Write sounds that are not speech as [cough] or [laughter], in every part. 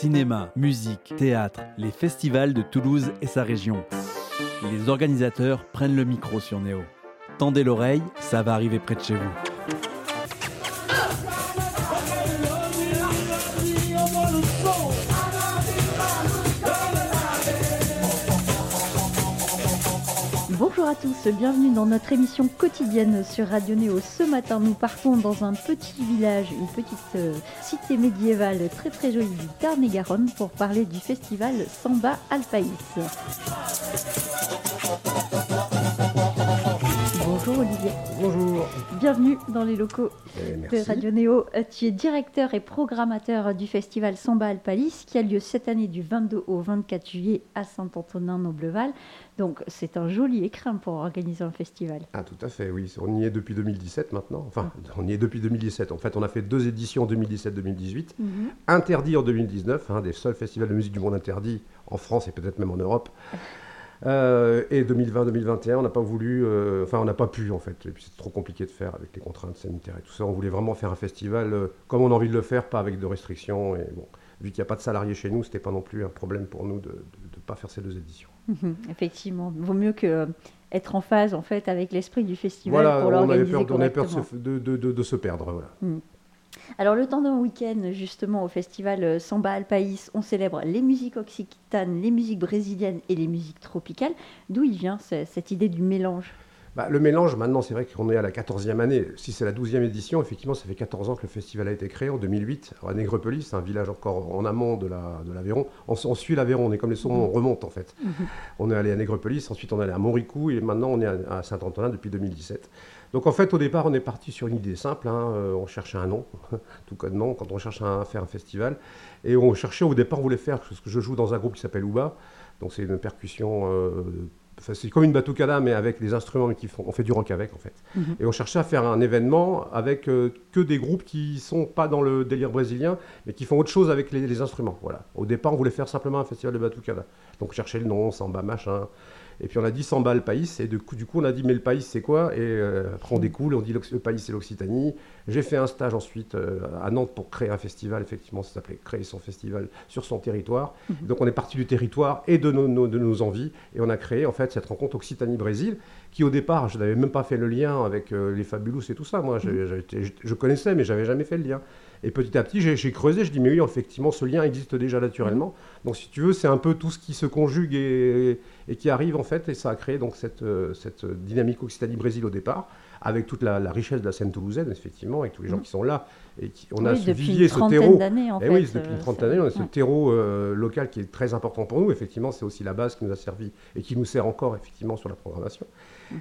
Cinéma, musique, théâtre, les festivals de Toulouse et sa région. Les organisateurs prennent le micro sur Néo. Tendez l'oreille, ça va arriver près de chez vous. Bienvenue dans notre émission quotidienne sur Radio Néo. Ce matin, nous partons dans un petit village, une petite euh, cité médiévale très très jolie du Tarn-et-Garonne pour parler du festival Samba Alpaïs. Bonjour Olivier. Bonjour. Bienvenue dans les locaux Eh, de. Radio Néo. Euh, Tu es directeur et programmateur du festival Samba Alpalis qui a lieu cette année du 22 au 24 juillet à Saint-Antonin-Nobleval. Donc c'est un joli écrin pour organiser un festival. Ah tout à fait, oui. On y est depuis 2017 maintenant. Enfin, Ah. on y est depuis 2017. En fait, on a fait deux éditions en 2017-2018. Mhm. Interdit en 2019, un des seuls festivals de musique du monde interdit en France et peut-être même en Europe. [laughs] Euh, et 2020-2021, on n'a pas voulu, euh, enfin on n'a pas pu en fait. Et puis c'est trop compliqué de faire avec les contraintes sanitaires et tout ça. On voulait vraiment faire un festival euh, comme on a envie de le faire, pas avec de restrictions. Et bon, vu qu'il n'y a pas de salariés chez nous, c'était pas non plus un problème pour nous de ne pas faire ces deux éditions. Mhm, Effectivement, vaut mieux que être en phase en fait avec l'esprit du festival Voilà, pour on avait l'organiser peur, on avait peur de, se, de- de- de- de se perdre. Voilà. Alors le temps d'un week-end justement au festival euh, Samba Alpaïs, on célèbre les musiques occitanes, les musiques brésiliennes et les musiques tropicales. D'où il vient ce- cette idée du mélange? Bah, le mélange, maintenant, c'est vrai qu'on est à la 14e année. Si c'est la 12e édition, effectivement, ça fait 14 ans que le festival a été créé, en 2008, à Nègrepelisse, c'est un village encore en amont de la- de l'Aveyron. on, on suit l'Aveyron, on est comme les saumons, on remonte en fait. On est allé à Nègrepelisse, ensuite on est allé à Montricou, et maintenant on est à, à Saint-Antonin depuis 2017. Donc en fait, au départ, on est parti sur une idée simple. hein, euh, on cherchait un nom, [laughs] tout connement, quand on cherche à faire un festival. Et on cherchait, au départ, on voulait faire, parce que je joue dans un groupe qui s'appelle Ouba, donc c'est une percussion... euh, c'est comme une batucada, mais avec des instruments qui font. On fait du rock avec, en fait. Mhm. Et on cherchait à faire un événement avec euh, que des groupes qui sont pas dans le délire brésilien, mais qui font autre chose avec les, les instruments. Voilà. Au départ, on voulait faire simplement un festival de batucada. Donc, on cherchait le nom, samba, machin. Et puis, on a dit samba le pays. Et du coup, du coup, on a dit, mais le pays, c'est quoi? Et euh, après, on découle, on dit le pays, c'est l'Occitanie. J'ai fait un stage ensuite euh, à Nantes pour créer un festival. Effectivement, ça s'appelait créer son festival sur son territoire. Donc, on est parti du territoire et de nos, nos- de nos envies. Et on a créé, en fait, cette rencontre Occitanie-Brésil qui au départ, je n'avais même pas fait le lien avec euh, les Fabulous et tout ça. Moi, été- je, je connaissais, mais j'avais jamais fait le lien. Et petit à petit, j'ai creusé, je dis, mais oui, effectivement, ce lien existe déjà naturellement. Donc, si tu veux, c'est un peu tout ce qui se conjugue et, et qui arrive, en fait, et ça a créé donc cette, euh, cette dynamique Occitanie-Brésil au départ, avec toute la, la richesse de la scène toulousaine, effectivement, avec tous les gens qui sont là. Et qui, on a Oui, ce depuis vivier, ce trentaine terreau. en Eh fait. oui, depuis euh, une trentaine ça- d'années, on a ce ouais. terreau euh, local qui est très important pour nous. Effectivement, c'est aussi la base qui nous a servi et qui nous sert encore effectivement sur la programmation.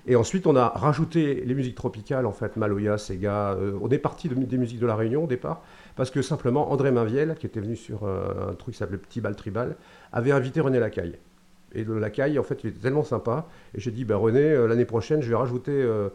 Et ensuite, on a rajouté les musiques tropicales, en fait, Maloya, Sega. euh, on est parti de- des musiques de la Réunion au départ, parce que simplement, André Mainviel, qui était venu sur euh, un truc qui s'appelait Petit Bal Tribal, avait invité René Lacaille. Et le Lacaille, en fait, il était tellement sympa. Et j'ai dit, bah, René, euh, l'année prochaine, je vais rajouter, euh,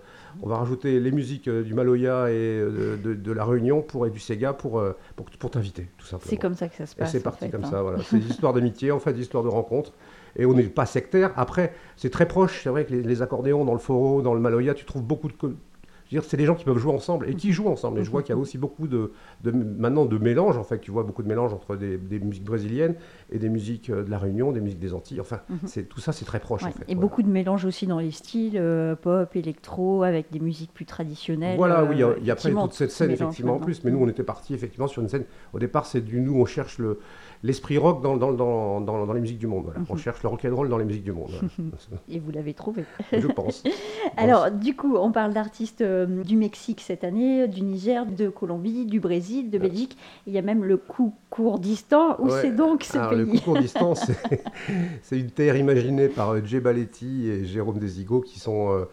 on va rajouter les musiques du Maloya et de, de la Réunion pour, et du Sega pour, pour, pour t'inviter, tout simplement. C'est comme ça que ça se passe. c'est parti fait, comme hein. ça, voilà. C'est des histoires d'amitié, en fait, des histoires de rencontres. Et on n'est pas sectaire. Après, c'est très proche. C'est vrai que les, les accordéons dans le foro, dans le maloya, tu trouves beaucoup de. Je veux dire, c'est des gens qui peuvent jouer ensemble et qui jouent ensemble. Et je vois qu'il y a aussi beaucoup de, de- maintenant de mélange, en fait. Tu vois beaucoup de mélange entre des, des musiques brésiliennes et des musiques euh, de la Réunion, des musiques des Antilles. Enfin, Mhm. c'est tout ça, c'est très proche, Ouais, en fait. Et voilà. beaucoup de mélange aussi dans les styles euh, pop, électro, avec des musiques plus traditionnelles. Voilà, oui, il y a- euh, il y a après toute cette scène, effectivement, en plus. Mais nous, on était parti effectivement sur une scène. Au départ, c'est du nous, on cherche le l'esprit rock dans, dans, dans, dans, dans les musiques du monde. Voilà. On cherche le rock and roll dans les musiques du monde. [laughs] Et vous l'avez trouvé. Je pense. [laughs] Alors, du coup, on parle d'artistes euh, du Mexique cette année, du Niger, de Colombie, du Brésil, de Belgique. Il y a même le Courdistan. Où Ouais. c'est donc ce Alors, le pays concours distance, [laughs] c'est- c'est une terre imaginée par euh, Jay Baletti et Jérôme Desigo qui sont euh,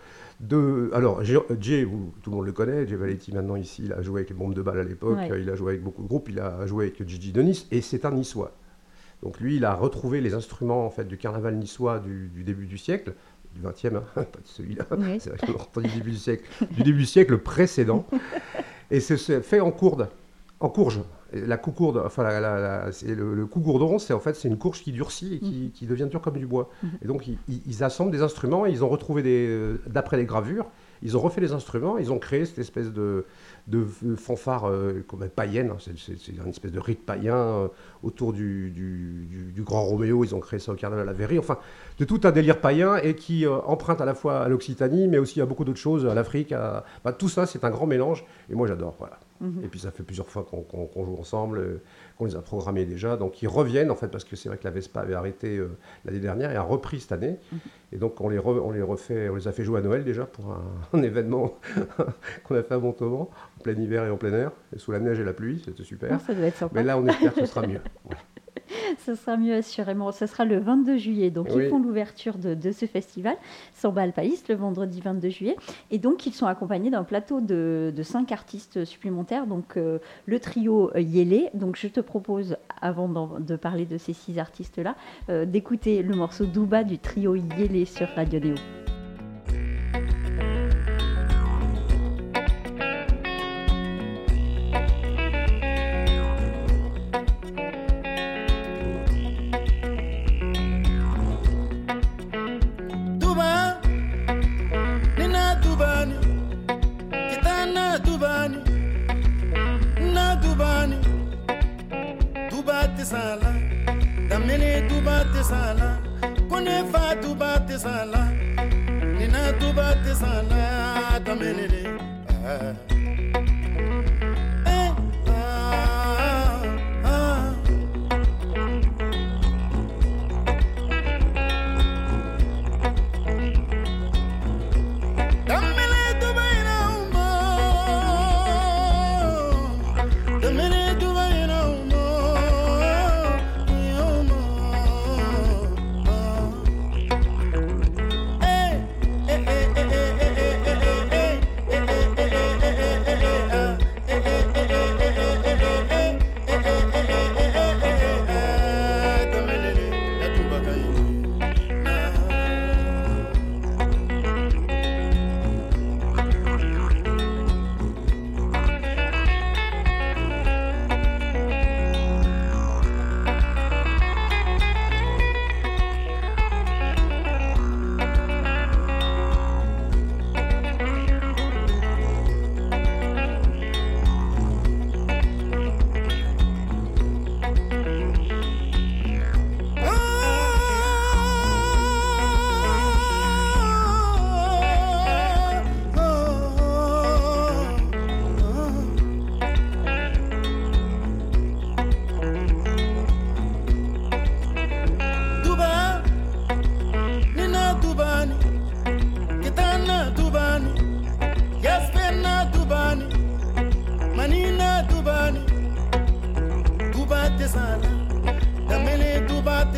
Alors, Jay, vous- tout le monde le connaît. Jay Baletti, maintenant, ici, il a joué avec les bombes de balle à l'époque. Ouais. Il a joué avec beaucoup de groupes. Il a joué avec Gigi de Nice. Et c'est un niçois. Donc, lui, il a retrouvé les instruments en fait, du carnaval niçois du, du début du siècle. Du 20e, hein, [laughs] pas de celui-là. Oui. [laughs] C'est vrai qu'on du début du siècle, du début du siècle précédent. Et c'est c'est fait en courde, en courge. La coucourde, enfin la, la- la- c'est le, le cougourderon, c'est en fait c'est une courge qui durcit et qui, qui devient dure comme du bois. Mhm. Et donc ils, assemblent des instruments et ils ont retrouvé des, euh, d'après les gravures ils ont refait les instruments, ils ont créé cette espèce de, de fanfare euh, comme païenne, hein. c'est une espèce de rite païen euh, autour du, du, Grand Roméo, ils ont créé ça au Carnaval à la Verrie, enfin de tout un délire païen et qui euh, emprunte à la fois à l'Occitanie, mais aussi à beaucoup d'autres choses, à l'Afrique, bah, tout ça c'est un grand mélange et moi j'adore, voilà. Mhm. Et puis ça fait plusieurs fois qu'on joue ensemble, qu'on les a programmés déjà, donc ils reviennent en fait parce que c'est vrai que la Vespa avait arrêté l'année dernière et a repris cette année, mhm. et donc on les, on les refait, on les a fait jouer à Noël déjà pour un, [laughs] événement [laughs] qu'on a fait à Montauban en plein hiver et en plein air, et sous la neige et la pluie, c'était super. Ah, ça doit être sympa. Mais là, on espère que ce sera mieux. [laughs] [laughs] Ce sera mieux assurément. Ce sera le 22 juillet. Donc ils font l'ouverture de, ce festival, Samba Alpaïs, le vendredi 22 juillet. Et donc ils sont accompagnés d'un plateau de, cinq artistes supplémentaires. Donc euh, le trio Yélé. Donc je te propose, avant de parler de ces six artistes-là, euh, d'écouter le morceau Douba du trio Yélé sur Radio Néo.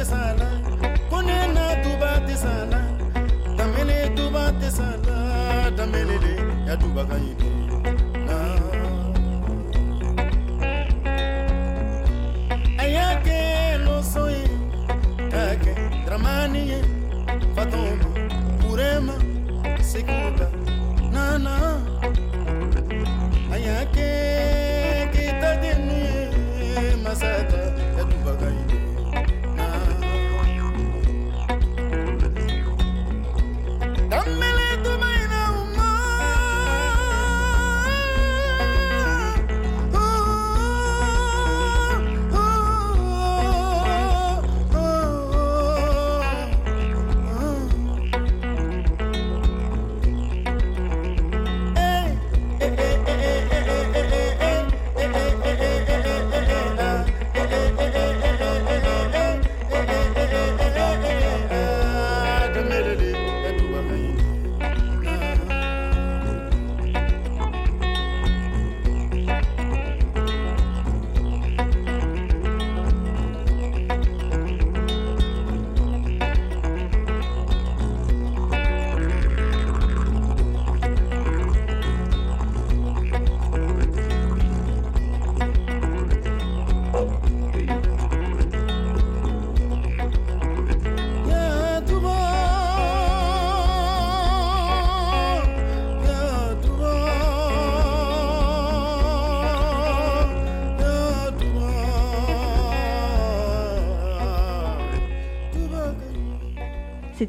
te sala tuba te damene tuba te damene le ya tuba ayake losoye ake dramani fatombo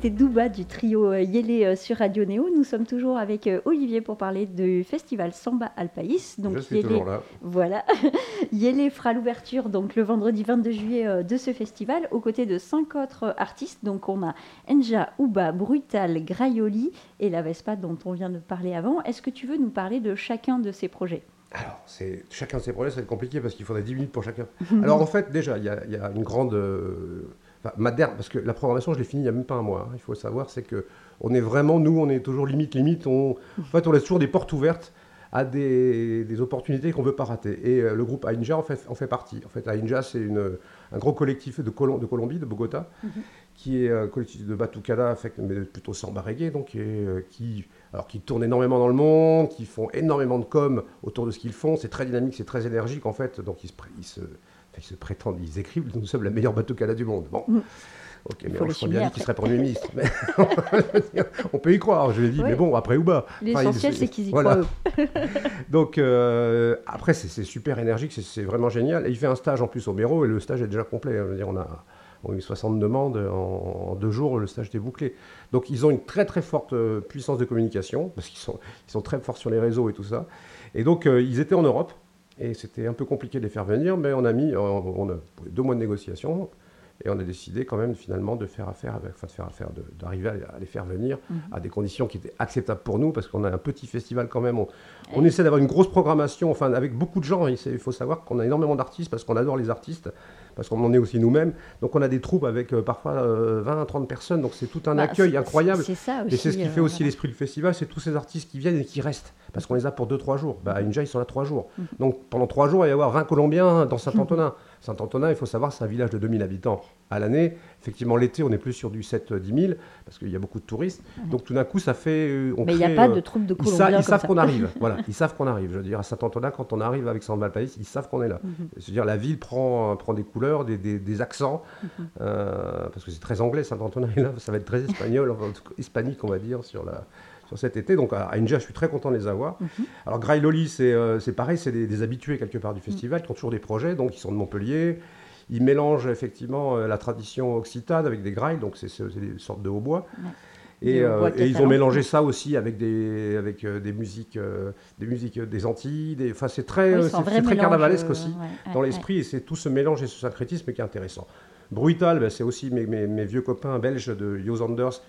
C'était Douba du trio euh, Yélé euh, sur Radio Néo. Nous sommes toujours avec euh, Olivier pour parler du festival Samba Alpaïs. Donc, Je suis toujours là. Voilà. [laughs] Yélé fera l'ouverture donc le vendredi 22 juillet de ce festival aux côtés de cinq autres artistes. Donc on a Enja, Ouba, Brutal, Graioli et la Vespa dont on vient de parler avant. Est-ce que tu veux nous parler de chacun de ces projets? Alors, c'est, chacun de ces projets, ça va être compliqué parce qu'il faudrait 10 minutes pour chacun. [laughs] Alors, en fait, déjà, il y, a une grande enfin, parce que la programmation, je l'ai finie il n'y a même pas un mois. Hein. il faut savoir, c'est que on est vraiment, nous, on est toujours limite, limite. On, en fait, on laisse toujours des portes ouvertes à des, opportunités qu'on ne veut pas rater. Et euh, le groupe Ainja en fait, en fait partie. En fait, Ainja, c'est un gros collectif de, de Colombie, de Bogota, mhm. qui est un collectif de batucada, mais plutôt sans reggae, donc euh, qui, alors, qui tourne énormément dans le monde, qui font énormément de com autour de ce qu'ils font. C'est très dynamique, c'est très énergique, en fait. Donc, ils se, ils se ils se prétendent, ils écrivent Nous sommes la meilleure bateau du monde. Bon. Mm. Ok, mais on serait bien dit qu'il serait Premier ministre. [laughs] [laughs] on peut y croire, je l'ai dit, mais bon, après ou bas. L'essentiel, c'est qu'ils y croient. [laughs] Donc, euh, après, c'est super énergique, c'est vraiment génial. Et il fait un stage en plus au bureau, et le stage est déjà complet. Je veux dire, on a, on a eu 60 demandes en, deux jours, le stage était bouclé. Donc, ils ont une très très forte euh, puissance de communication, parce qu'ils sont, ils sont très forts sur les réseaux et tout ça. Et donc, euh, ils étaient en Europe. Et c'était un peu compliqué de les faire venir, mais on a mis a deux mois de négociation. Et on a décidé quand même finalement de faire affaire, avec, enfin de faire affaire, d'arriver à, les faire venir mhm. à des conditions qui étaient acceptables pour nous, parce qu'on a un petit festival quand même. On, essaie d'avoir une grosse programmation, enfin avec beaucoup de gens. Il faut savoir qu'on a énormément d'artistes, parce qu'on adore les artistes, parce qu'on en est aussi nous-mêmes. Donc on a des troupes avec euh, parfois 20 20, 30 personnes, donc c'est tout un bah, accueil incroyable. C'est ça aussi, Et c'est ce qui fait euh, aussi l'esprit du festival, c'est tous ces artistes qui viennent et qui restent, parce qu'on les a pour 2-3 jours. Bah, à Inja, ils sont là 3 jours. Mhm. Donc pendant 3 jours, il va y avoir 20 Colombiens dans Saint-Antonin. [laughs] Saint-Antonin, il faut savoir, c'est un village de 2000 habitants à l'année. Effectivement, l'été, on est plus sur du 7-10 000, parce qu'il y a beaucoup de touristes. Donc tout d'un coup, ça fait... Euh, Mais il n'y a pas de troupes de Colombiens Ils, savent qu'on arrive. [laughs] voilà, ils savent qu'on arrive. Je veux dire, à Saint-Antonin, quand on arrive avec San Valpaïs, ils savent qu'on est là. Mhm. C'est-à-dire, la ville prend, prend des couleurs, des, accents, mhm. euh, parce que c'est très anglais, Saint-Antonin, là, [laughs] ça va être très espagnol, enfin, hispanique, on va dire, sur la cet été. Donc à Inja, je suis très content de les avoir. Mhm. Alors Grail Loli, euh, c'est pareil, c'est des, habitués quelque part du festival qui ont toujours des projets, donc ils sont de Montpellier. Ils mélangent effectivement euh, la tradition occitane avec des grails, donc c'est des sortes de hautbois. Et, euh, et, ils ont mélangé ça aussi avec des, avec, des, musiques, des musiques des Antilles. Enfin, c'est très, c'est très carnavalesque aussi dans l'esprit. Et c'est tout ce mélange et ce syncrétisme qui est intéressant. Brutal, ben, c'est aussi mes, mes, mes, vieux copains belges de Jos Anders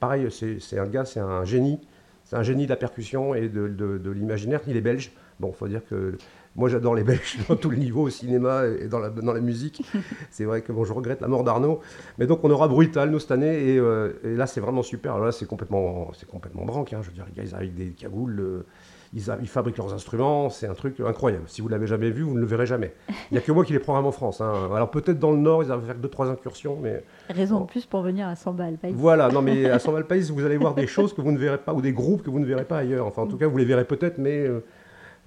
pareil, c'est un gars, c'est un génie. C'est un génie de la percussion et de, l'imaginaire. Il est belge. Bon, il faut dire que moi, j'adore les Belges [laughs] dans tous les niveaux, au cinéma et dans la, musique. c'est vrai que bon, je regrette la mort d'Arnaud. Mais donc, on aura Brutal, nous, cette année. Et, euh, là, c'est vraiment super. Alors là, c'est complètement, complètement branque. Hein. Je veux dire, les gars, ils arrivent avec des cagoules. Euh, ils, fabriquent leurs instruments, c'est un truc incroyable. Si vous l'avez jamais vu, vous ne le verrez jamais. Il n'y a que moi qui les programme en France. Hein. Alors peut-être dans le Nord, ils avaient fait deux trois incursions, mais raison de plus pour venir à Samba Pays. Voilà, non mais à Samba Pays, vous allez voir des choses que vous ne verrez pas ou des groupes que vous ne verrez pas ailleurs. Enfin, en tout cas, vous les verrez peut-être, mais euh,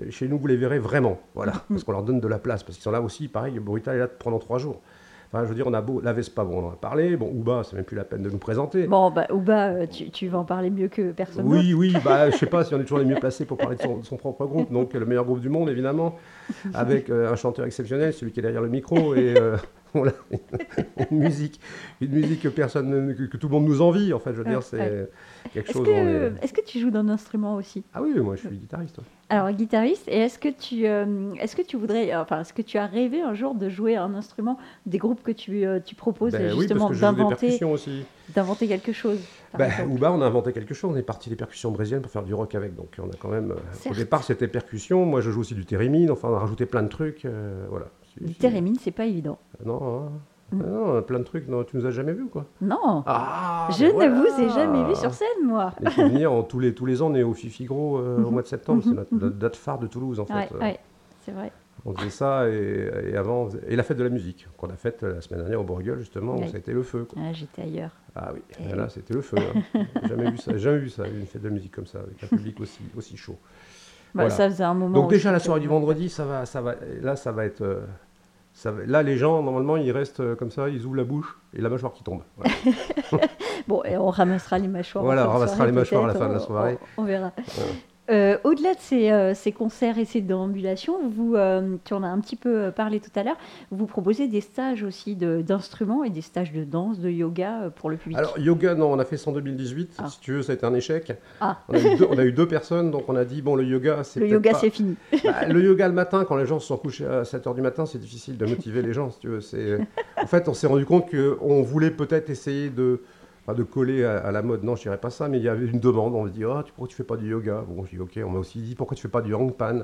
chez nous, vous les verrez vraiment. Voilà, [laughs] parce qu'on leur donne de la place, parce qu'ils sont là aussi. Pareil, Brutal est là pendant trois jours je veux dire, on a beau. La Vespa, bon, on en a parlé. Bon, Ouba, c'est même plus la peine de nous présenter. Bon, bah, Ouba, euh, tu, tu, vas en parler mieux que personne. Oui, oui, bah, [laughs] je sais pas si on est toujours les mieux placés pour parler de son, propre groupe. Donc, le meilleur groupe du monde, évidemment, avec euh, un chanteur exceptionnel, celui qui est derrière le micro, et euh, [laughs] voilà, une musique, une musique que personne, que, tout le monde nous envie. En fait, je veux dire, c'est quelque chose. Est-ce que, tu joues d'un instrument aussi? Ah oui, moi, je suis guitariste. Alors, guitariste, et est-ce que tu, euh, est-ce que tu voudrais, enfin, est-ce que tu as rêvé un jour de jouer un instrument des groupes que tu, euh, tu proposes ben justement d'inventer, d'inventer quelque chose ben, Ouba, on a inventé quelque chose. On est parti des percussions brésiliennes pour faire du rock avec. Donc, on a quand même. Euh, au départ, c'était percussion. Moi, je joue aussi du thérémine. Enfin, on a rajouté plein de trucs. voilà. Du thérémine, c'est pas évident. Non. Hein. Mm. Non, plein de trucs. Non, tu nous as jamais vus, quoi. Non. Ah, je ben ne vous ai jamais vu sur scène, moi. Il faut venir tous, les, tous les ans, on est au Fifi Gros euh, au mois de septembre. C'est notre, mhm. date phare de Toulouse, en fait. Oui, c'est vrai. On faisait ça et, avant. Et la fête de la musique, qu'on a faite la semaine dernière au Bourgueul, justement, ça a été le feu. Ah, J'étais ailleurs. Ah oui, là, c'était le feu. Hein. [laughs] jamais vu ça, jamais vu ça, une fête de musique comme ça, avec un public aussi, aussi chaud. Bah, Ça faisait un moment. Donc, déjà, la soirée du vendredi, ça va, ça va, là, ça va être. Euh, là, les gens, normalement, ils restent euh, comme ça, ils ouvrent la bouche et la mâchoire qui tombe. [laughs] bon, et on ramassera les mâchoires. Voilà, on ramassera les mâchoires à la fin de la soirée. On, verra. Euh, Au-delà de ces, euh, ces concerts et ces déambulations, vous, euh, tu en as un petit peu parlé tout à l'heure, vous proposez des stages aussi de- d'instruments et des stages de danse, de yoga pour le public. Alors, yoga, non, on a fait ça en 2018. Ah. Si tu veux, ça a été un échec. Ah. On, a eu deux, on a eu deux personnes, donc on a dit, bon, le yoga, c'est. le yoga, pas- c'est fini. [laughs] Bah, le yoga le matin, quand les gens se sont couchés à 7h du matin, c'est difficile de motiver les gens, si tu veux. En fait, on s'est rendu compte qu'on voulait peut-être essayer de, pas de coller à, à la mode. Non, je dirais pas ça, mais il y avait une demande. On me dit, ah, tu- pourquoi tu fais pas du yoga? Bon, j'ai dit, ok. On m'a aussi dit, pourquoi tu fais pas du hangpan?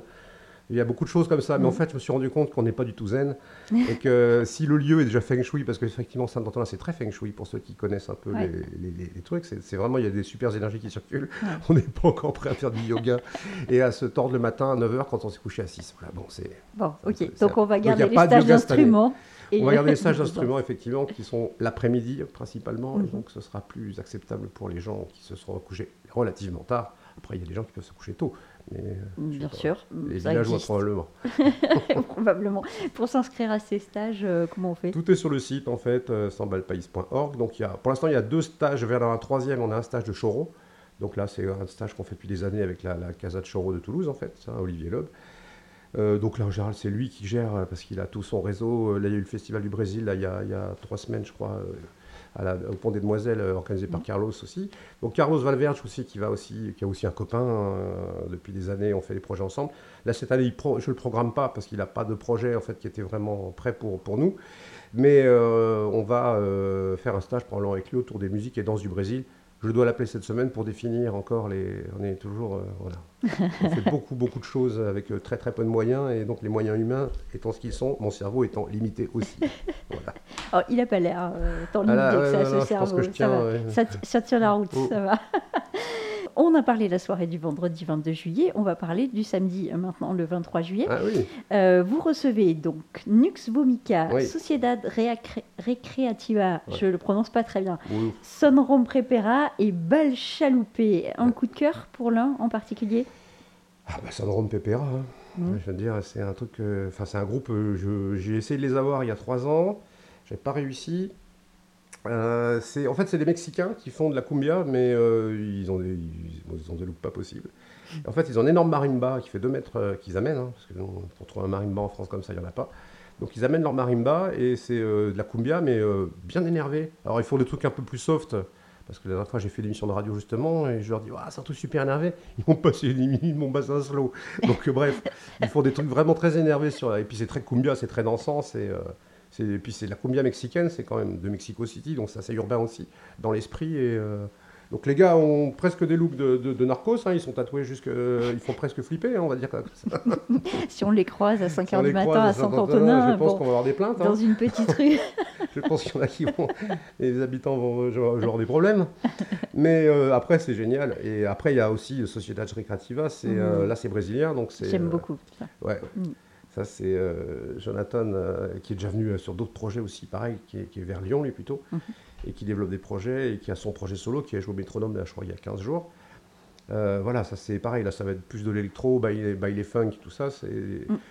Il y a beaucoup de choses comme ça, mais en Mm. fait, je me suis rendu compte qu'on n'est pas du tout zen. [laughs] et que si le lieu est déjà feng shui, parce qu'effectivement, Saint-Antonin, c'est très feng shui pour ceux qui connaissent un peu Ouais. les, les- trucs. C'est, vraiment, il y a des super énergies qui circulent. Ouais. On n'est pas encore prêt à faire du yoga et à se tordre le matin à 9h quand on s'est couché à 6. Voilà, bon, c'est... Bon, ok. Donc on va donc, garder les stages d'instruments. Et- On va garder les [laughs] stages d'instruments, effectivement, qui sont l'après-midi principalement, et Mhm. donc ce sera plus acceptable pour les gens qui se seront couchés relativement tard. Après, il y a des gens qui peuvent se coucher tôt, mais euh, sais Bien pas. sûr, les ça villageois probablement. [laughs] [laughs] probablement. Pour s'inscrire à ces stages, euh, comment on fait? Tout est sur le site, en fait, euh, sambalpaïs.org. Donc, il y a, pour l'instant, il y a deux stages. Vers un troisième, on a un stage de choro. Donc là, c'est un stage qu'on fait depuis des années avec la, la Casa de Choro de Toulouse, en fait, ça, Olivier Loeb. Euh, donc là, en général, c'est lui qui gère, euh, parce qu'il a tout son réseau. Euh, Là, il y a eu le Festival du Brésil, là, il, y a, il y a trois semaines, je crois, à la- au Pont des Demoiselles, organisé par Mhm. Carlos aussi. Donc Carlos Valverde aussi, qui, va aussi, qui a aussi un copain euh, depuis des années, on fait des projets ensemble. Là, cette année, il pro- je ne le programme pas, parce qu'il n'a pas de projet, en fait, qui était vraiment prêt pour, pour nous. Mais euh, on va euh, faire un stage pendant avec lui autour des musiques et danses du Brésil. Je dois l'appeler cette semaine pour définir encore les. On est toujours. euh, voilà. On fait [laughs] beaucoup, beaucoup de choses avec euh, très, très peu de moyens. Et donc, les moyens humains étant ce qu'ils sont, mon cerveau étant limité aussi. [laughs] Voilà. Oh, Il n'a pas l'air euh, tant Ah là, limité ouais, que ça, ce non, je pense cerveau. que je ça tiens, ouais. Ça, ti- ça tient la route, Oh. ça va. [laughs] On a parlé de la soirée du vendredi 22 juillet, on va parler du samedi euh, maintenant le 23 juillet. Ah oui, Euh, vous recevez donc Nux Vomica, Oui. Sociedad Recreativa, Ouais. je le prononce pas très bien, oui. Sonrom Prepera et Bal Chaloupé. Un coup de cœur pour l'un en particulier? Ah bah Sandrone Pepera. hein. Je veux dire, c'est un truc. euh, Enfin, c'est un groupe. J'ai essayé de les avoir il y a trois ans. J'ai pas réussi. Euh, en fait, c'est des Mexicains qui font de la cumbia, mais euh, ils, ont des, ils, looks pas possibles. En fait, ils ont un énorme marimba qui fait 2 mètres euh, qu'ils amènent, hein, parce que pour trouver un marimba en France comme ça, il n'y en a pas. Donc ils amènent leur marimba et c'est de la cumbia, mais bien énervé. Alors ils font des trucs un peu plus soft, parce que la dernière fois j'ai fait l'émission de radio justement, et je leur dis, ah, c'est un truc super énervé. Ils m'ont passé 10 minutes, mon bassin slow. Donc bref, ils font des trucs vraiment très énervés. Sur... Et puis c'est très cumbia, c'est très dansant. C'est... Et puis c'est la cumbia mexicaine, c'est quand même de Mexico City, donc c'est assez urbain aussi dans l'esprit. Et, euh, Donc les gars ont presque des looks de, de- de narcos, hein, ils sont tatoués jusque... ils font presque flipper, hein, on va dire comme ça. [laughs] Si on les croise à 5h Si on du matin à Saint-Antonin, je pense bon, qu'on va avoir des plaintes. hein. dans une petite [laughs] rue. Je pense qu'il y en a qui vont. Les habitants vont genre, avoir des problèmes. Mais euh, après, c'est génial. Et après, il y a aussi Sociedade Recreativa. C'est, euh, Mhm. là, c'est brésilien. Donc c'est, J'aime euh, beaucoup. ça. Ouais. Mm. Ça, c'est euh, Jonathan, euh, qui est déjà venu euh, sur d'autres projets aussi, pareil, qui est, qui est vers Lyon, lui, plutôt, Mhm. et qui développe des projets, et qui a son projet solo, qui a joué au métronome, là, je crois, il y a 15 jours. Euh, voilà, ça c'est pareil, là ça va être plus de l'électro, baile, baile funk, tout ça. C'est,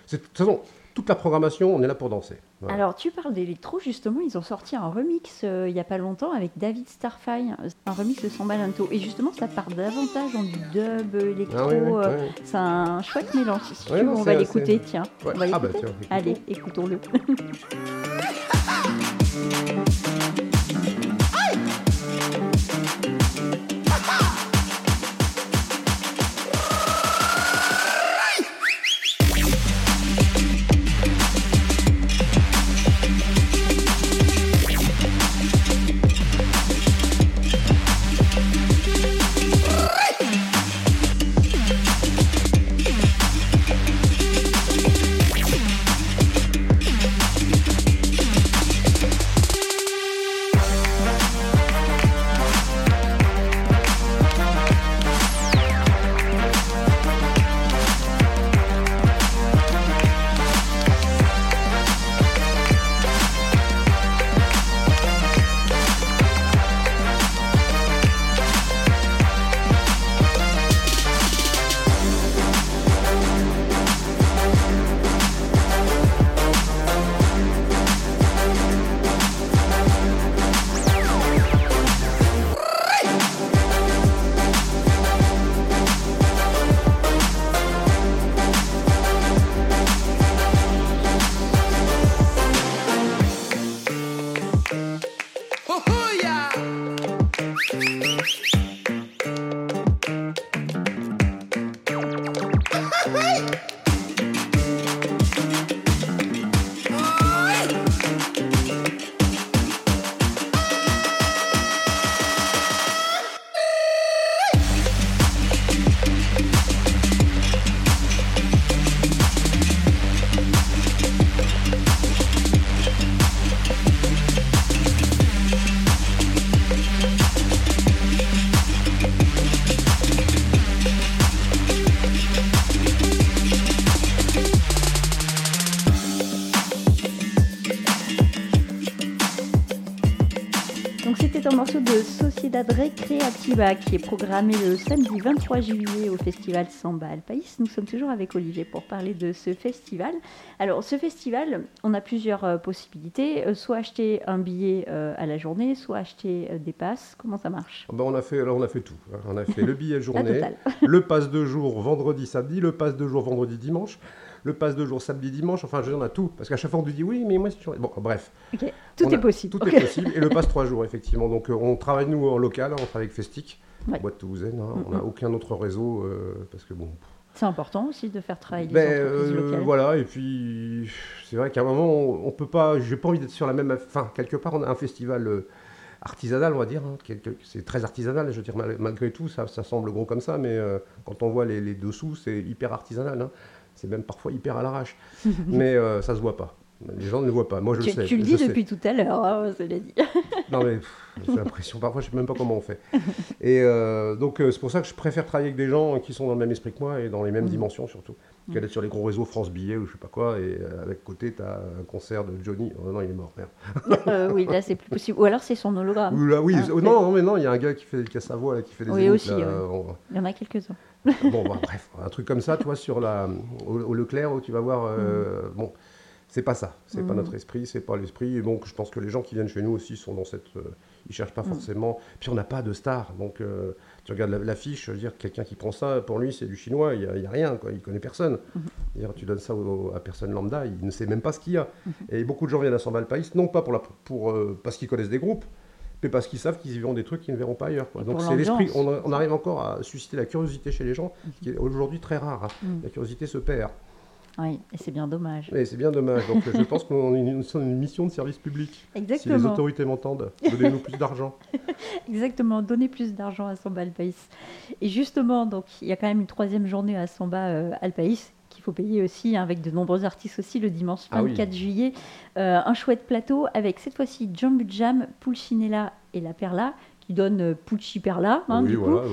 c'est- de toute façon, toute la programmation, on est là pour danser. Voilà. Alors, tu parles d'électro, justement, ils ont sorti un remix euh, il n'y a pas longtemps avec David Starfire, un remix de Sambalanto. Et justement, ça part davantage dans du dub, euh, électro. Ah oui, oui, euh, ouais. C'est un chouette mélange. Si tu veux, non, on va l'écouter, tiens. Ouais. On va Ah bah tiens. Allez, écoutons-le. [laughs] morceau de Sociedad Recreativa qui est programmé le samedi 23 juillet au festival Samba Alpaïs. Nous sommes toujours avec Olivier pour parler de ce festival. Alors, ce festival, on a plusieurs euh, possibilités. Euh, soit acheter un billet euh, à la journée, soit acheter des passes. Comment ça marche? Ben on, a fait, alors on a fait tout. Hein. On a fait le billet [laughs] journée, le passe de jour vendredi, samedi, le passe de jour vendredi, dimanche le passe de jour samedi, dimanche, enfin, je, on a tout. Parce qu'à chaque fois, on nous dit oui, mais moi, c'est Bon, bref. Tout est possible. Tout est possible. Et le passe trois jours, effectivement. Donc, euh, on travaille, nous, en local, on travaille avec Festic, boîte toulousaine. Hein. On n'a aucun autre réseau, euh, parce que bon. C'est important aussi de faire travailler les ben, entreprises euh, locales. Voilà, et puis c'est vrai qu'à un moment, on, on peut pas, j'ai pas envie d'être sur la même. Enfin, quelque part, on a un festival artisanal, on va dire. Hein, c'est très artisanal, je veux dire, malgré tout, ça, ça semble gros comme ça, mais quand on voit les, les dessous, c'est hyper artisanal. Hein. C'est même parfois hyper à l'arrache. [laughs] mais euh, ça se voit pas. Les gens ne le voient pas. Moi, je tu, sais. Tu le dis depuis tout à l'heure, hein, ça l'a dit. non, mais j'ai l'impression, parfois, je ne sais même pas comment on fait. Et euh, donc, euh, c'est pour ça que je préfère travailler avec des gens qui sont dans le même esprit que moi et dans les mêmes mm. dimensions, surtout. Mm. Qu'elle est sur les gros réseaux France Billet ou je sais pas quoi, et avec côté, tu as un concert de Johnny. Oh non, il est mort, merde. oui, là, c'est plus possible. Ou alors, c'est son hologramme. Ou là, oui, ah, non, non, mais non, il y a un gars qui, fait, qui a sa voix, là, qui fait des Oui, aussi. Il y en a quelques-uns bon, bah, bref, un truc comme ça, toi, sur la, au, Leclerc, où tu vas voir. Euh, mm. Bon, c'est pas ça. C'est pas mm. notre esprit, c'est pas l'esprit. Et donc, je pense que les gens qui viennent chez nous aussi sont dans cette. Euh, ils cherchent pas mm. forcément. Puis, on n'a pas de star. Donc, euh, tu regardes l'affiche, je veux dire, quelqu'un qui prend ça, pour lui, c'est du chinois. Il n'y a, rien, quoi. Il connaît personne. Mm-hmm. Tu donnes ça à personne lambda, il ne sait même pas ce qu'il y a. Mm-hmm. Et beaucoup de gens viennent à Sambal Pays, non pas pour la, pour, parce qu'ils connaissent des groupes, mais parce qu'ils savent qu'ils y verront des trucs qu'ils ne verront pas ailleurs. Donc c'est l'esprit, on, arrive encore à susciter la curiosité chez les gens, ce qui est aujourd'hui très rare. Hein. Mm. La curiosité se perd. Oui, et c'est bien dommage. Et c'est bien dommage. Donc je pense qu'on a une, une, mission de service public. Exactement. Si les autorités m'entendent, donnez-nous plus d'argent. [laughs] Exactement, donnez plus d'argent à Samba Alpaïs. Et justement, donc il y a quand même une troisième journée à Samba euh, Alpaïs qu'il faut payer aussi, hein, avec de nombreux artistes aussi, le dimanche 24 ah juillet. Euh, un chouette plateau avec cette fois-ci Jumbo Jam, Pulcinella et La Perla donne euh, Pucci Perla. Hein, oui, voilà.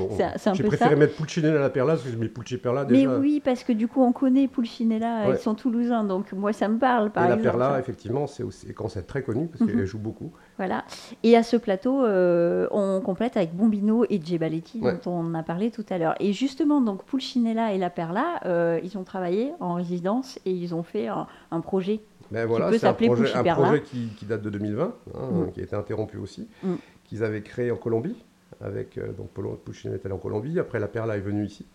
J'ai préféré mettre Pulcinella à la Perla parce que je mets Pucci Perla déjà. Mais oui, parce que du coup, on connaît Pulcinella, ils sont toulousains, donc moi, ça me parle. Par et la Perla, effectivement, c'est quand c'est très connu parce qu'elle mhm. joue beaucoup. Voilà. Et à ce plateau, euh, on complète avec Bombino et Gebaletti, dont on a parlé tout à l'heure. Et justement, donc Pulcinella et la Perla, euh, ils ont travaillé en résidence et ils ont fait un, projet ben voilà, c'est un projet, un projet qui, date de 2020, hein, mm. qui a été interrompu aussi, mm qu'ils avaient créé en Colombie. Avec, euh, donc Pouchine est allé en Colombie, après la Perla est venue ici.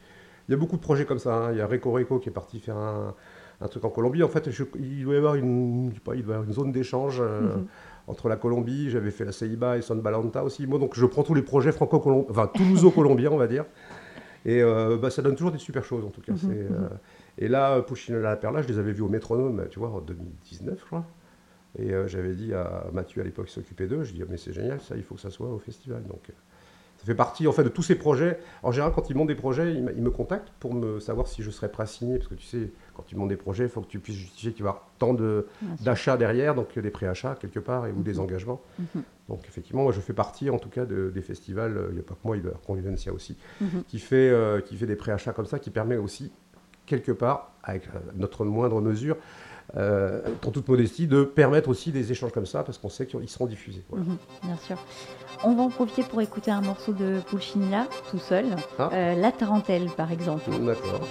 Il y a beaucoup de projets comme ça. Hein. Il y a Reco Reco qui est parti faire un, truc en Colombie. En fait, il doit y avoir une, pas, il doit y avoir une zone d'échange euh, mhm. entre la Colombie. J'avais fait la Ceiba et Son Balanta aussi. Moi, donc je prends tous les projets franco-colombiens, enfin toulouso-colombiens, on va dire. Et euh, bah, ça donne toujours des super choses en tout cas. Mhm. et là, Pouchine et la Perla, je les avais vus au métronome, tu vois, en 2019, je crois. Et euh, j'avais dit à Mathieu à l'époque qui s'occupait d'eux, je dis mais c'est génial ça, il faut que ça soit au festival. Donc euh, ça fait partie en fait de tous ces projets. En général, quand ils montent des projets, ils, me contactent pour me savoir si je serais prêt à signer, parce que tu sais, quand ils montent des projets, il faut que tu puisses justifier qu'il va y avoir tant d'achats derrière, donc des préachats quelque part, et, ou des mhm. engagements. Mhm. Donc effectivement, moi je fais partie en tout cas des festivals, euh, il n'y a pas que moi, il y a Convivencia aussi, mhm. qui, fait, qui fait des préachats comme ça, qui permet aussi quelque part, avec notre moindre mesure, euh, toute modestie, de permettre aussi des échanges comme ça, parce qu'on sait qu'ils seront diffusés. Mhm, bien sûr. On va en profiter pour écouter un morceau de Pulcinella, tout seul. Ah. Euh, la Tarentelle, par exemple. D'accord.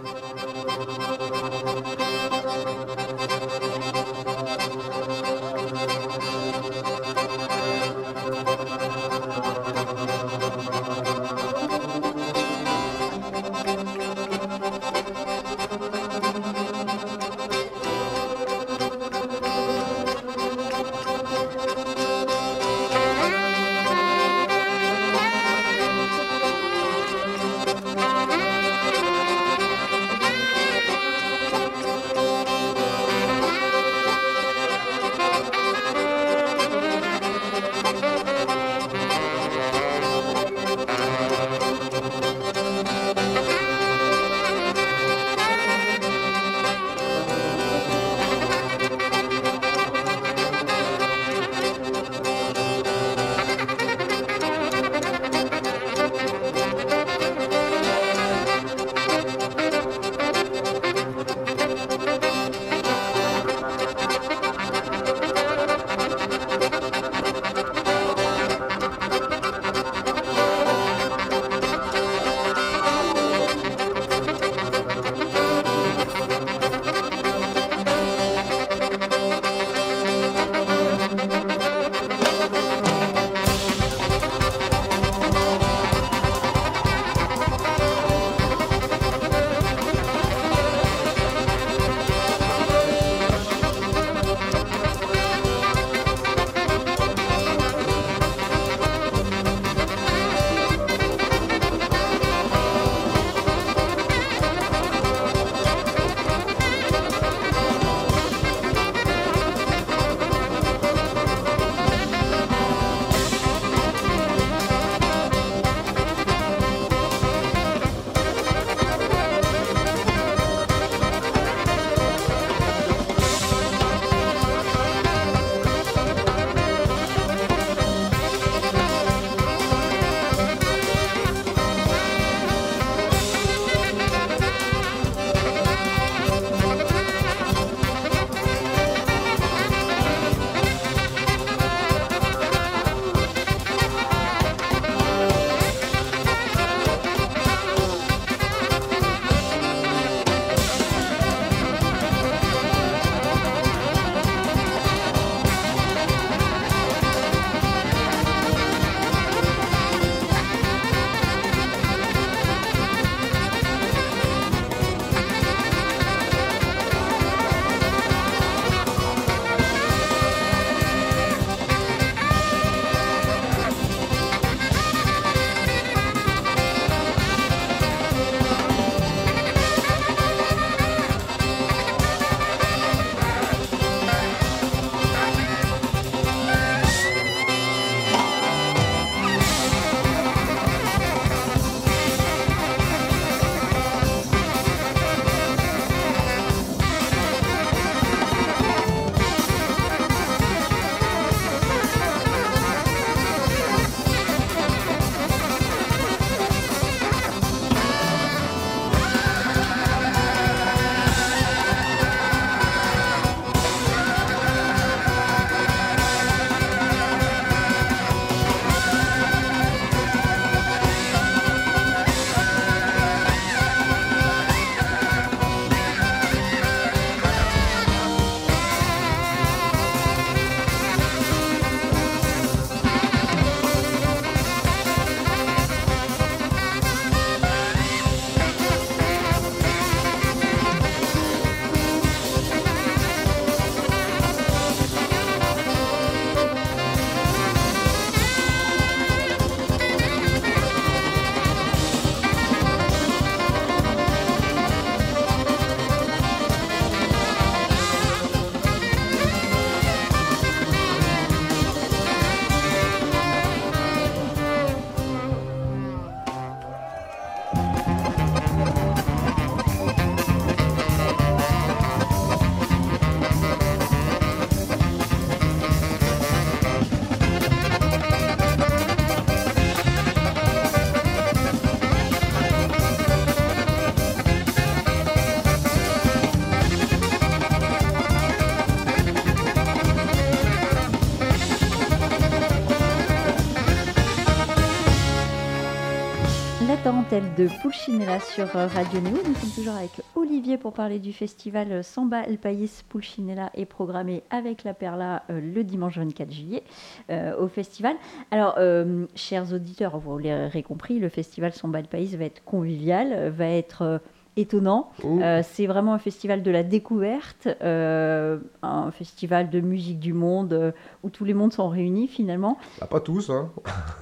De Pulcinella sur euh, Radio Néo. Nous sommes toujours avec Olivier pour parler du festival Samba El País Pulcinella est programmé avec la Perla euh, le dimanche 24 juillet euh, au festival. Alors, euh, chers auditeurs, vous l'aurez compris, le festival Samba El País va être convivial, va être euh, étonnant. Euh, c'est vraiment un festival de la découverte, euh, un festival de musique du monde euh, où tous les mondes sont réunis finalement. Bah, pas tous, hein.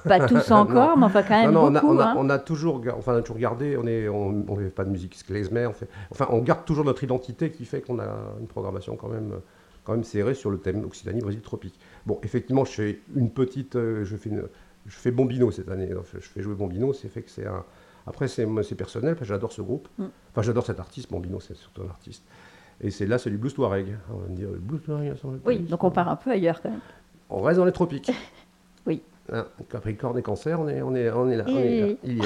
Pas tous [laughs] encore, mais enfin quand même non, non, on a, beaucoup. on, a, hein. on a toujours, enfin, on a toujours gardé, on est, on, on fait pas de musique klezmer, on fait, enfin, on garde toujours notre identité qui fait qu'on a une programmation quand même, quand même serrée sur le thème Occitanie, Brésil, tropique. Bon, effectivement, je fais une petite, je fais, une- je fais Bombino cette année, je fais jouer Bombino, c'est fait que c'est un, après c'est, personnel, parce que j'adore ce groupe, Mm. enfin, j'adore cet artiste, Bombino, c'est surtout un artiste. Et c'est là, c'est du blues touareg. On va me dire, le blues touareg, Oui, donc on part un peu ailleurs quand même. On reste dans les tropiques. [laughs] Oui. Hein, Capricorne et Cancer, on est, on est, on est là. Et- on est là. Il y est.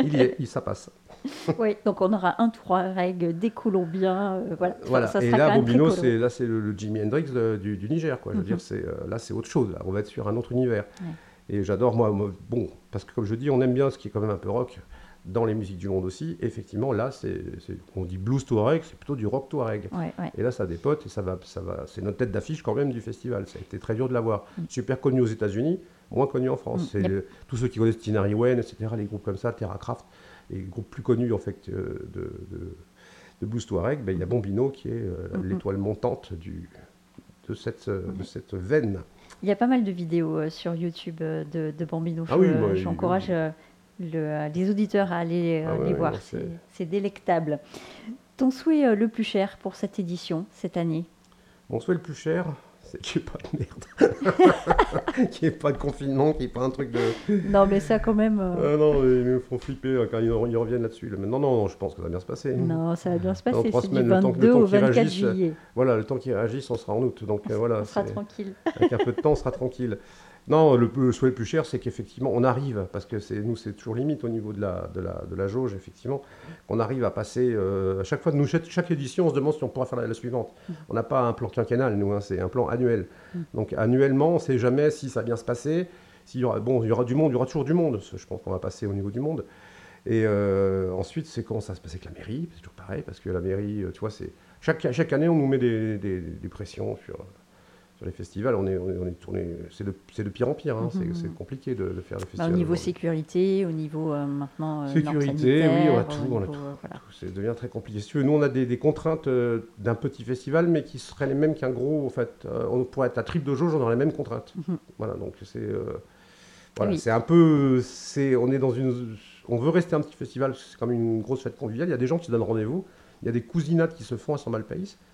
[laughs] Il y est, il- ça passe. [laughs] Oui, donc on aura un Touareg, des Colombiens, euh, voilà. Voilà. ça et sera là, colo. c'est là, c'est le, le Jimi Hendrix de- du, du Niger, quoi. Je veux Mhm. dire, c'est euh, là, c'est autre chose. Là. On va être sur un autre univers. Ouais. Et j'adore moi, moi, bon, parce que comme je dis, on aime bien ce qui est quand même un peu rock dans les musiques du monde aussi. Effectivement, là, c'est, on dit blues touareg, c'est plutôt du rock touareg. Ouais, ouais. Et là, ça dépote et ça va, ça va. C'est notre tête d'affiche quand même du festival. Ça a été très dur de l'avoir. Mm. Super connu aux États-Unis, moins connu en France. Mm. C'est Yep. le- tous ceux qui connaissent Tinari Wen, etc. Les groupes comme ça, Terracraft, les groupes plus connus en fait euh, de, de, de blues touareg. Ben, il y a Bombino qui est euh, Mm, l'étoile montante du, de cette, euh, de cette veine. Il y a pas mal de vidéos euh, sur YouTube euh, de, de Bambino. Ah oui, il- J'encourage le- euh, les auditeurs à aller euh, Ah ouais, les ouais, voir. C'est délectable. Ton souhait euh, le plus cher pour cette édition, cette année? Mon souhait le plus cher, c'est qu'il n'y ait pas de merde. [laughs] qu'il n'y ait pas de confinement, qu'il n'y ait pas un truc de. Non, mais ça quand même. euh, Ah non, ils me font flipper euh, quand ils, ils reviennent là-dessus. là. Non, non, je pense que ça va bien se passer. Non, ça va bien se passer. trois C'est du semaines, le temps que- le 22 temps au qu'ils 24 réagissent, juillet. Voilà, le temps qu'ils réagissent, on sera en août. Donc euh, voilà, [laughs] on sera tranquille. avec un peu de temps, on sera tranquille. Non, le, le souhait le plus cher, c'est qu'effectivement, on arrive, parce que c'est nous, c'est toujours limite au niveau de la, de la, de la jauge, effectivement, qu'on arrive à passer, euh, à chaque fois, nous, chaque, chaque édition, on se demande si on pourra faire la, la suivante. On n'a pas un plan quinquennal, nous, hein, c'est un plan annuel. Mm. Donc annuellement, on ne sait jamais si ça va bien se passer. S'il y aura, bon, il y aura du monde, il y aura toujours du monde. Je pense qu'on va passer au niveau du monde. Et euh, ensuite, c'est comment ça se passer avec la mairie. C'est toujours pareil, parce que la mairie, euh, tu vois, c'est chaque, chaque année, on nous met des, des- des pressions sur, sur les festivals. On est, on est, tourné, c'est de, pire en pire. hein. C'est- Mhm. C'est compliqué de, de faire le Bah, festival. au niveau sécurité, au niveau euh, maintenant. euh, Sécurité, oui, on a tout, au on a niveau, tout. euh, voilà. Ça devient très compliqué. Si tu veux, nous, on a des, des contraintes euh, d'un petit festival, mais qui seraient les mêmes qu'un gros. En fait, on pourrait être à triple de jauge, on aurait les mêmes contraintes. Mhm. Voilà, donc c'est. voilà, Oui. c'est un peu. C'est, on est dans une. On veut rester un petit festival, c'est comme une grosse fête conviviale. Il y a des gens qui se donnent rendez-vous. Il y a des cousinades qui se font à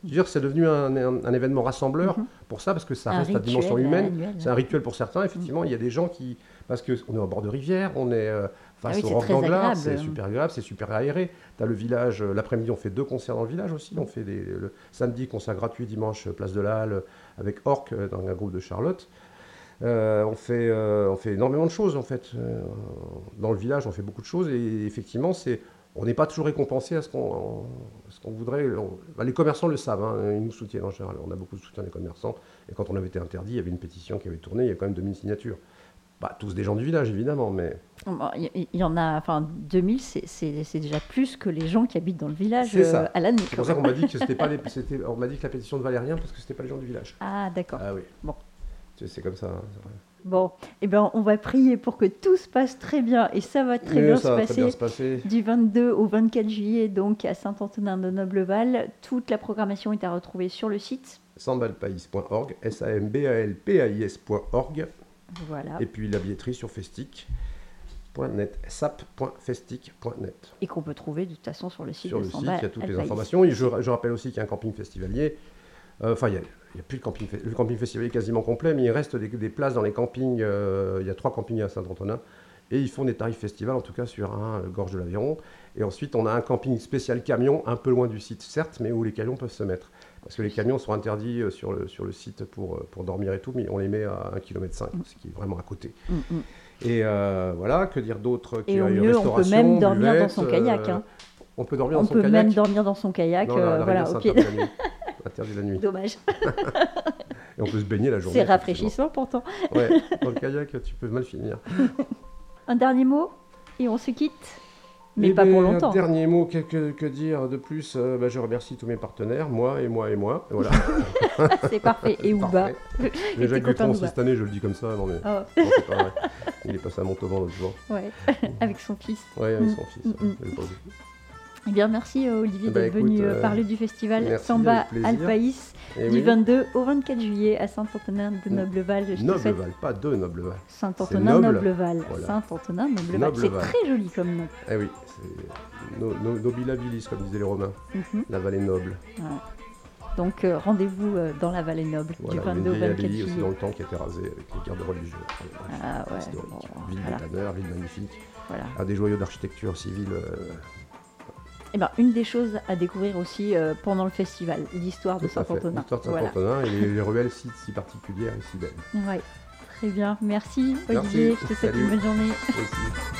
veux dire, c'est devenu un, un- un événement rassembleur Mhm. pour ça, parce que ça Un reste à rituel dimension humaine. C'est un rituel pour certains, effectivement. Il y a des gens qui. Parce qu'on est au bord de rivière, on est euh, face Ah oui, au c'est roc d'Anglars, c'est super agréable, c'est super aéré. Tu as le village, euh, l'après-midi, on fait deux concerts dans le village aussi. On fait des, le samedi, concert gratuit, dimanche, euh, place de la Halle, avec Orc, dans un groupe de Charlotte. Euh, on, fait, euh, on fait énormément de choses, en fait. Euh, dans le village, on fait beaucoup de choses. Et effectivement, c'est. On n'est pas toujours récompensé à ce qu'on voudrait. On- bah, les commerçants le savent, hein, ils nous soutiennent en général. On a beaucoup de soutien des commerçants. Et quand on avait été interdit, il y avait une pétition qui avait tourné, il y a quand même 2000 signatures. Pas tous des gens du village, évidemment, mais Bon, Il y, en a, enfin 2000, c'est- déjà plus que les gens qui habitent dans le village euh, à l'année. c'est pour ça qu'on m'a dit que [laughs] c'était pas les, on m'a dit que la pétition ne valait rien parce que c'était pas les gens du village. Ah d'accord. Ah oui. Bon. C'est comme ça. hein, c'est vrai. Bon, eh ben on va prier pour que tout se passe très bien et ça va très Mais bien ça se va passer. très bien se passer. Du 22 au 24 juillet, donc à Saint-Antonin de Nobleval. Toute la programmation est à retrouver sur le site. S-A-M-B-A-L-P-A-I-S.org, Voilà. et puis la billetterie sur festic.net, sap.festic.net. Et qu'on peut trouver de toute façon sur le site Sur de le site, il y a toutes les informations. Et je, je rappelle aussi qu'il y a un camping festivalier. Euh, Enfin, il n'y a, il y a plus de camping. Le camping festivalier est quasiment complet, mais il reste des, des places dans les campings. euh, il y a trois campings à Saint-Antonin. Et ils font des tarifs festivals, en tout cas sur un Gorge de l'Aviron. Et ensuite, on a un camping spécial camion, un peu loin du site, certes, mais où les camions peuvent se mettre. Parce que les camions sont interdits euh, sur le, sur le site pour, pour dormir et tout, mais on les met à 1,5 km, ce qui est vraiment à côté. Mm, mm. Et euh, voilà, que dire d'autre Et y au a une mieux, on peut même dormir dans son kayak, hein. On peut dormir On dans son peut kayak même dormir dans son kayak. non, voilà, rivière, ok. Interdit la nuit. Dommage. [laughs] Et on peut se baigner la journée. C'est rafraîchissant pourtant. Ouais, [laughs] dans le kayak, tu peux mal finir. Un dernier mot et on se quitte. Mais Eh pas ben, pour longtemps. Dernier mot, que, que- que dire de plus euh, bah, Je remercie tous mes partenaires, moi et moi et moi. et Voilà. [laughs] C'est parfait. Et Ouba. Copains Dutron, d'Ouba. si cette année, je le dis comme ça, non mais Oh, non, pas vrai. Il est passé à Montauban l'autre jour. ouais. Avec son fils. Ouais, avec Mm, son fils. mm, mm. Eh bien, merci euh, Olivier Bah, d'être écoute, venu euh, euh, parler du festival Samba. Alpaïs Eh du oui. 22 au 24 juillet à Saint-Antonin de Nobleval. Pas de Nobleval. Saint-Antonin noble. Nobleval. Voilà. Saint-Antonin Nobleval. C'est très joli comme nom. Eh oui, c'est no, no- nobilabilis, comme disaient les Romains. Mhm. La vallée noble. Voilà. Donc euh, rendez-vous euh, dans la vallée noble Voilà, du il y a 22 au une vieille 24 abbaye aussi juillet. dans le temps qui a été rasée avec les gardes religieux. Ah ouais, bon, ville voilà. de tanneurs, ville magnifique. Voilà. Un des joyaux d'architecture civile. euh, Eh ben, une des choses à découvrir aussi euh, pendant le festival, l'histoire de. Saint-Antonin. L'histoire de Voilà. Saint-Antonin et les, [laughs] les ruelles si, si particulières et si belles. Ouais. Très bien. Merci Merci. Olivier. Je te souhaite Salut. une bonne journée. Aussi.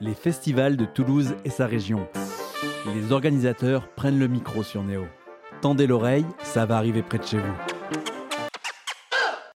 Les festivals de Toulouse et sa région. Les organisateurs prennent le micro sur Néo. Tendez l'oreille, ça va arriver près de chez vous.